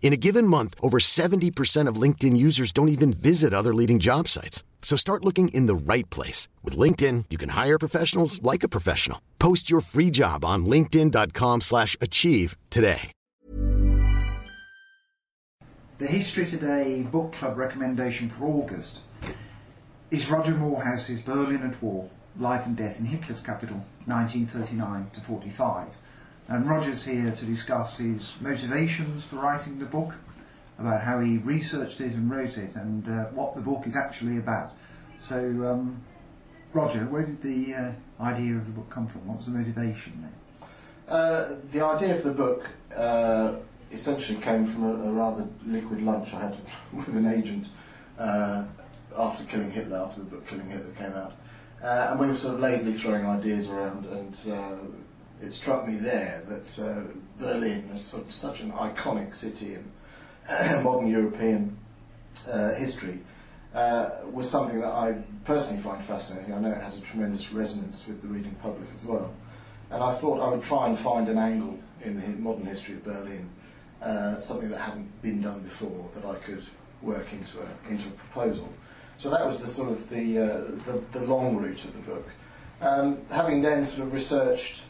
In a given month, over 70% of LinkedIn users don't even visit other leading job sites. So start looking in the right place. With LinkedIn, you can hire professionals like a professional. Post your free job on linkedin.com slash achieve today. The History Today book club recommendation for August is Roger Moorhouse's Berlin at War, Life and Death in Hitler's Capital, 1939 to 45. And Roger's here to discuss his motivations for writing the book, about how he researched it and wrote it, and uh, what the book is actually about. So, um, Roger, where did the uh, idea of the book come from? What was the motivation there? Uh, the idea for the book uh, essentially came from a, a, rather liquid lunch I had with an agent uh, after Killing Hitler, after the book Killing Hitler came out. Uh, and we were sort of lazily throwing ideas around, and it struck me there that Berlin is sort of such an iconic city in modern European history. Uh, was something that I personally find fascinating. I know it has a tremendous resonance with the reading public as well. And I thought I would try and find an angle in the modern history of Berlin, uh, something that hadn't been done before, that I could work into a, into a proposal. So that was the sort of the, uh, the, the, long route of the book. Um, having then sort of researched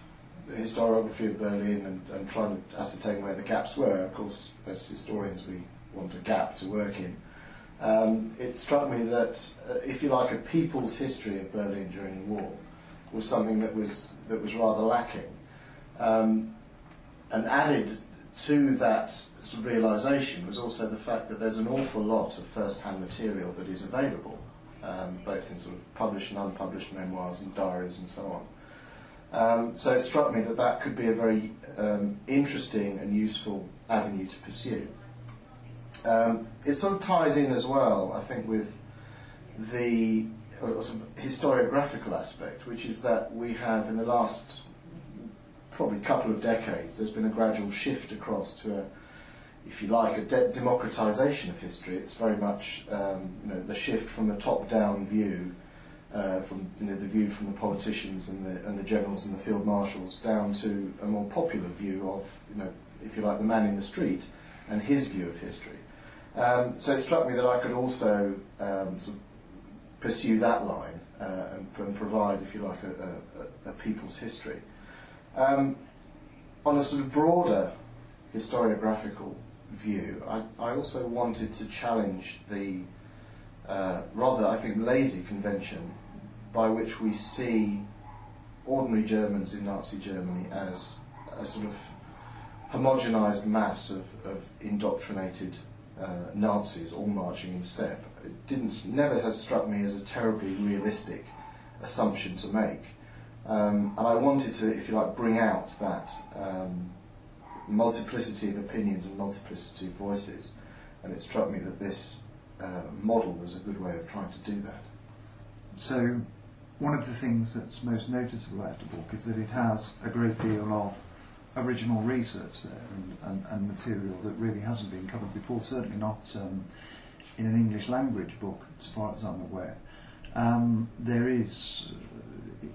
historiography of Berlin and, and trying to ascertain where the gaps were, of course, as historians we want a gap to work in um, it struck me that, uh, if you like, a people's history of Berlin during the war was something that was, that was rather lacking. Um, and added to that sort of realisation was also the fact that there's an awful lot of first-hand material that is available, um, both in sort of published and unpublished memoirs and diaries and so on. Um, so it struck me that that could be a very um, interesting and useful avenue to pursue. Um, it sort of ties in as well, I think, with the historiographical aspect, which is that we have in the last probably couple of decades, there's been a gradual shift across to a, if you like, a de- democratization of history. It's very much um, you know, the shift from the top-down view, uh, from you know, the view from the politicians and the, and the generals and the field marshals, down to a more popular view of, you know, if you like, the man in the street and his view of history. Um, so it struck me that I could also um, sort of pursue that line uh, and, and, provide, if you like, a, a, a people's history. Um, on a sort of broader historiographical view, I, I also wanted to challenge the uh, rather, I think, lazy convention by which we see ordinary Germans in Nazi Germany as a sort of homogenized mass of, of indoctrinated uh, Nazis all marching in step. It didn't, never has struck me as a terribly realistic assumption to make. Um, and I wanted to, if you like, bring out that um, multiplicity of opinions and multiplicity of voices. And it struck me that this uh, model was a good way of trying to do that. So, one of the things that's most noticeable about the book is that it has a great deal of original research there and, and, and, material that really hasn't been covered before, certainly not um, in an English language book, as far as I'm aware. Um, there is,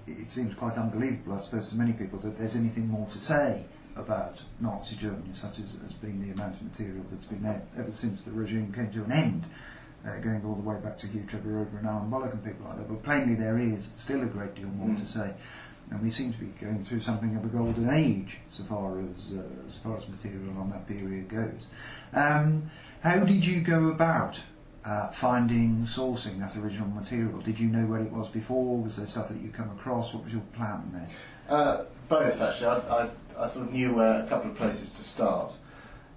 it, seems quite unbelievable, I suppose, to many people that there's anything more to say about Nazi Germany, such as has been the amount of material that's been there ever since the regime came to an end. Uh, going all the way back to Hugh Trevor-Roper and Alan Bullock and people like that, but plainly there is still a great deal more mm. to say. and we seem to be going through something of a golden age so far as uh, as far as material on that period goes. Um, how did you go about uh, finding, sourcing that original material? Did you know where it was before? Was there stuff that you come across? What was your plan there? Uh, both, actually. I, I, I sort of knew where a couple of places to start.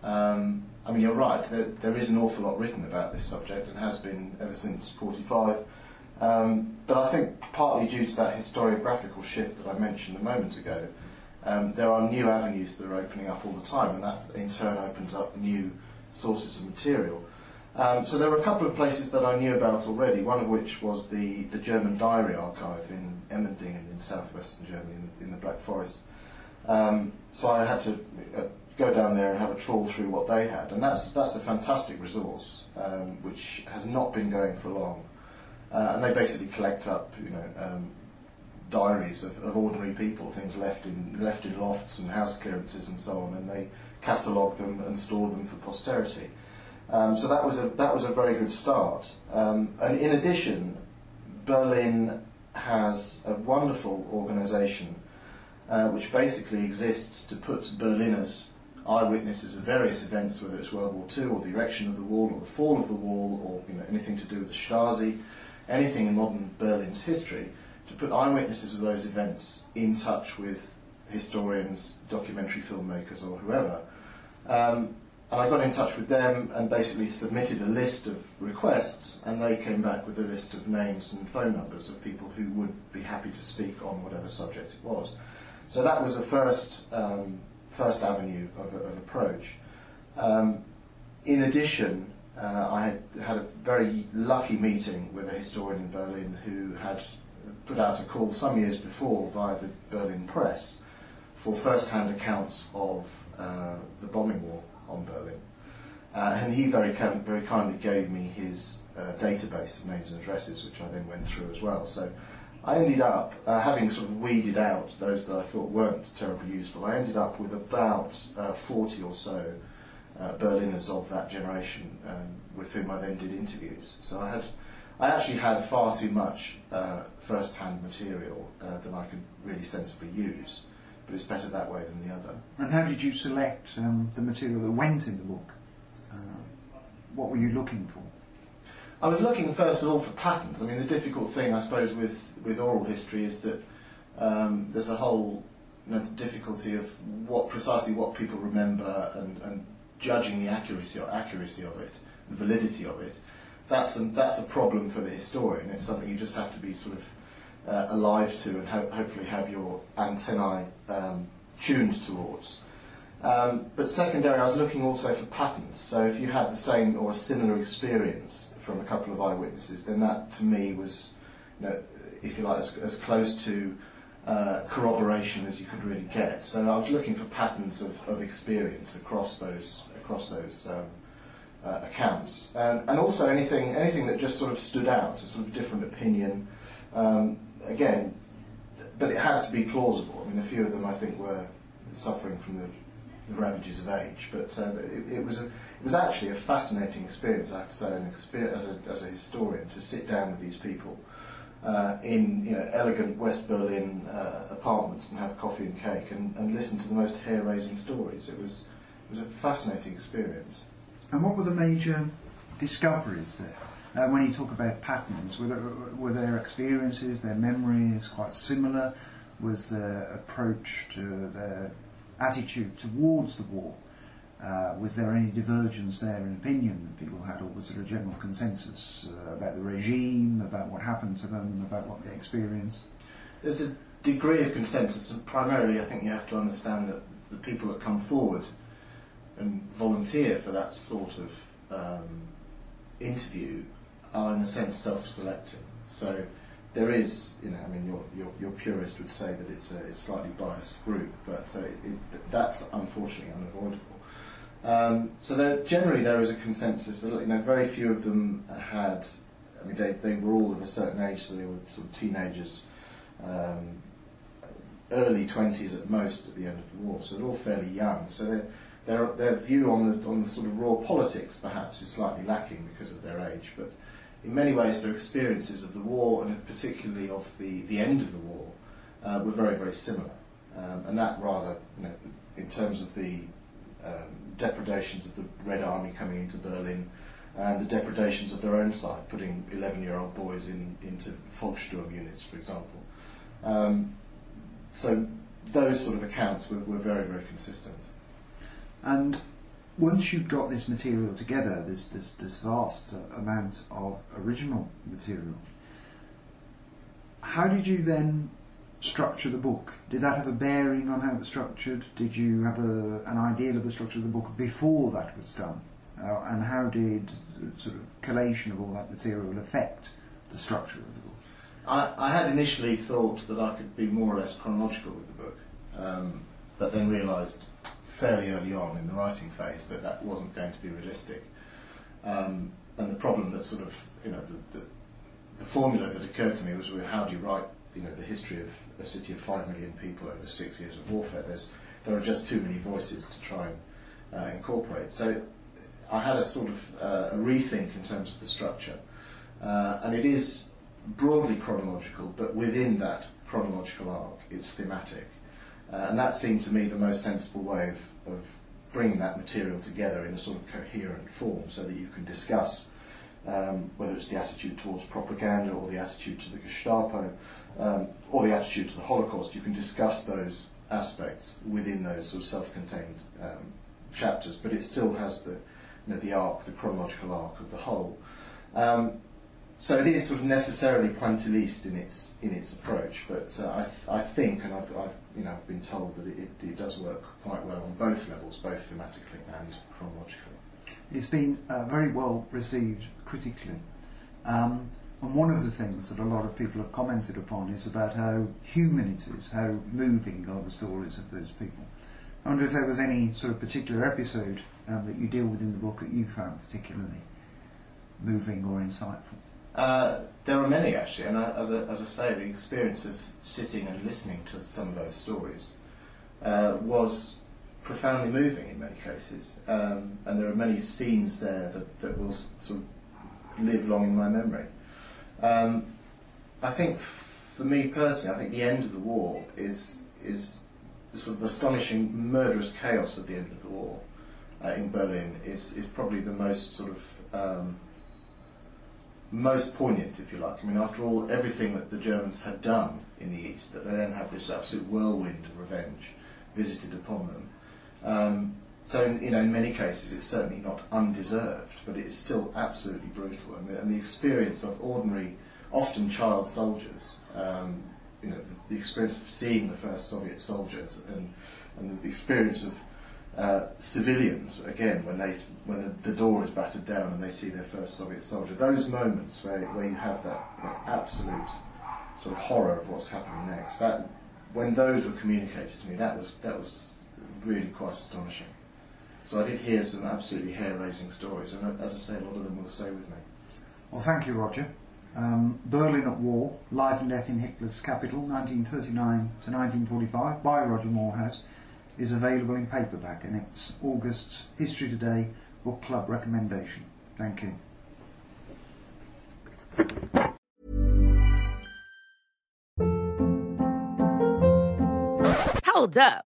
Um, I mean, you're right, there, there is an awful lot written about this subject and has been ever since 45. Um, but I think partly due to that historiographical shift that I mentioned a moment ago, um, there are new avenues that are opening up all the time, and that in turn opens up new sources of material. Um, so there were a couple of places that I knew about already, one of which was the, the German Diary Archive in Emmendingen in southwestern Germany, in the, in the Black Forest. Um, so I had to uh, go down there and have a trawl through what they had, and that's, that's a fantastic resource, um, which has not been going for long. Uh, and they basically collect up, you know, um, diaries of, of ordinary people, things left in left in lofts and house clearances and so on, and they catalogue them and store them for posterity. Um, so that was a that was a very good start. Um, and in addition, Berlin has a wonderful organisation uh, which basically exists to put Berliners, eyewitnesses of various events, whether it's World War II or the erection of the wall or the fall of the wall or you know, anything to do with the Stasi, anything in modern Berlin's history, to put eyewitnesses of those events in touch with historians, documentary filmmakers, or whoever. Um, and I got in touch with them and basically submitted a list of requests, and they came back with a list of names and phone numbers of people who would be happy to speak on whatever subject it was. So that was a first, um, first avenue of, of approach. Um, in addition, uh, I had had a very lucky meeting with a historian in Berlin who had put out a call some years before via the Berlin press for first-hand accounts of uh, the bombing war on Berlin. Uh, and he very, very kindly gave me his uh, database of names and addresses, which I then went through as well. So I ended up, uh, having sort of weeded out those that I thought weren't terribly useful, I ended up with about uh, 40 or so uh, Berliners of that generation um, with whom I then did interviews. So I had, I actually had far too much uh, first-hand material than I could really sensibly use but it's better that way than the other. And how did you select um, the material that went in the book? Uh, what were you looking for? I was looking first of all for patterns. I mean, the difficult thing, I suppose, with, with oral history is that um, there's a whole you know, difficulty of what precisely what people remember and, and judging the accuracy or accuracy of it, the validity of it. That's a, that's a problem for the historian. It's something you just have to be sort of uh, alive to and ho- hopefully have your antennae um, tuned towards. Um, but secondary, I was looking also for patterns. So if you had the same or a similar experience from a couple of eyewitnesses, then that to me was, you know, if you like, as, as close to uh, corroboration as you could really get. So I was looking for patterns of, of experience across those across those um, uh, accounts, and, and also anything anything that just sort of stood out, a sort of different opinion. Um, again, but it had to be plausible. I mean, a few of them I think were suffering from the, the ravages of age, but uh, it, it, was a, it was actually a fascinating experience, I have to say, an experience, as, a, as a historian, to sit down with these people uh, in you know, elegant West Berlin uh, apartments and have coffee and cake and, and listen to the most hair-raising stories. It was, it was a fascinating experience. And what were the major discoveries there? Uh, when you talk about patterns, were there, were their experiences, their memories quite similar? Was their approach to their attitude towards the war? Uh, was there any divergence there in opinion that people had, or was there a general consensus uh, about the regime, about what happened to them, about what they experienced? There's a degree of consensus, and primarily I think you have to understand that the people that come forward and volunteer for that sort of um, interview are in a sense self-selecting. So there is, you know, I mean, your, your, your purist would say that it's a, it's slightly biased group, but uh, it, that's unfortunately unavoidable. Um, so there, generally there is a consensus that, you know, very few of them had, I mean, they, they were all of a certain age, so they were sort of teenagers, um, early 20s at most at the end of the war, so they're all fairly young. So their, their view on the, on the sort of raw politics perhaps is slightly lacking because of their age, but in many ways their experiences of the war and particularly of the, the end of the war uh, were very, very similar. Um, and that rather, you know, in terms of the um, depredations of the Red Army coming into Berlin and the depredations of their own side, putting 11-year-old boys in, into Volkssturm units, for example. Um, so those sort of accounts were, were very, very consistent. And once you've got this material together, this, this, this vast uh, amount of original material, how did you then structure the book? Did that have a bearing on how it was structured? Did you have a, an idea of the structure of the book before that was done? Uh, and how did sort of collation of all that material affect the structure of the book? I, I had initially thought that I could be more or less chronological with the book, um, but then realised fairly early on in the writing phase that that wasn't going to be realistic. Um, and the problem that sort of, you know, the, the, the formula that occurred to me was well, how do you write, you know, the history of a city of five million people over six years of warfare? There's, there are just too many voices to try and uh, incorporate. So I had a sort of uh, a rethink in terms of the structure, uh, and it is broadly chronological, but within that chronological arc, it's thematic. Uh, and that seemed to me the most sensible way of, of bringing that material together in a sort of coherent form so that you can discuss um, whether it's the attitude towards propaganda or the attitude to the Gestapo um, or the attitude to the Holocaust. You can discuss those aspects within those sort of self-contained um, chapters, but it still has the, you know, the arc, the chronological arc of the whole. Um, so it is sort of necessarily pointilliste in its in its approach, but uh, I, th- I think, and I've, I've you know I've been told that it, it, does work quite well on both levels, both thematically and chronologically. It's been uh, very well received critically, um, and one of the things that a lot of people have commented upon is about how human it is, how moving are the stories of those people. I wonder if there was any sort of particular episode um, that you deal with in the book that you found particularly moving or insightful. Uh, there are many actually, and I, as, I, as I say, the experience of sitting and listening to some of those stories uh, was profoundly moving in many cases, um, and there are many scenes there that, that will sort of live long in my memory. Um, I think, for me personally, I think the end of the war is is the sort of astonishing, murderous chaos at the end of the war uh, in Berlin is is probably the most sort of um, most poignant, if you like. I mean, after all, everything that the Germans had done in the East, that they then have this absolute whirlwind of revenge visited upon them. Um, so, in, you know, in many cases, it's certainly not undeserved, but it's still absolutely brutal. And the, and the experience of ordinary, often child soldiers, um, you know, the, the, experience of seeing the first Soviet soldiers and, and the experience of uh, civilians, again, when, they, when the, the, door is battered down and they see their first Soviet soldier, those moments where, where you have that absolute sort of horror of what's happening next, that, when those were communicated to me, that was, that was really quite astonishing. So I did hear some absolutely hair-raising stories, and as I say, a lot of them will stay with me. Well, thank you, Roger. Um, Berlin at War, Life and Death in Hitler's Capital, 1939 to 1945, by Roger Moorhouse is available in paperback and it's August's History Today Book Club recommendation. Thank you. Hold up.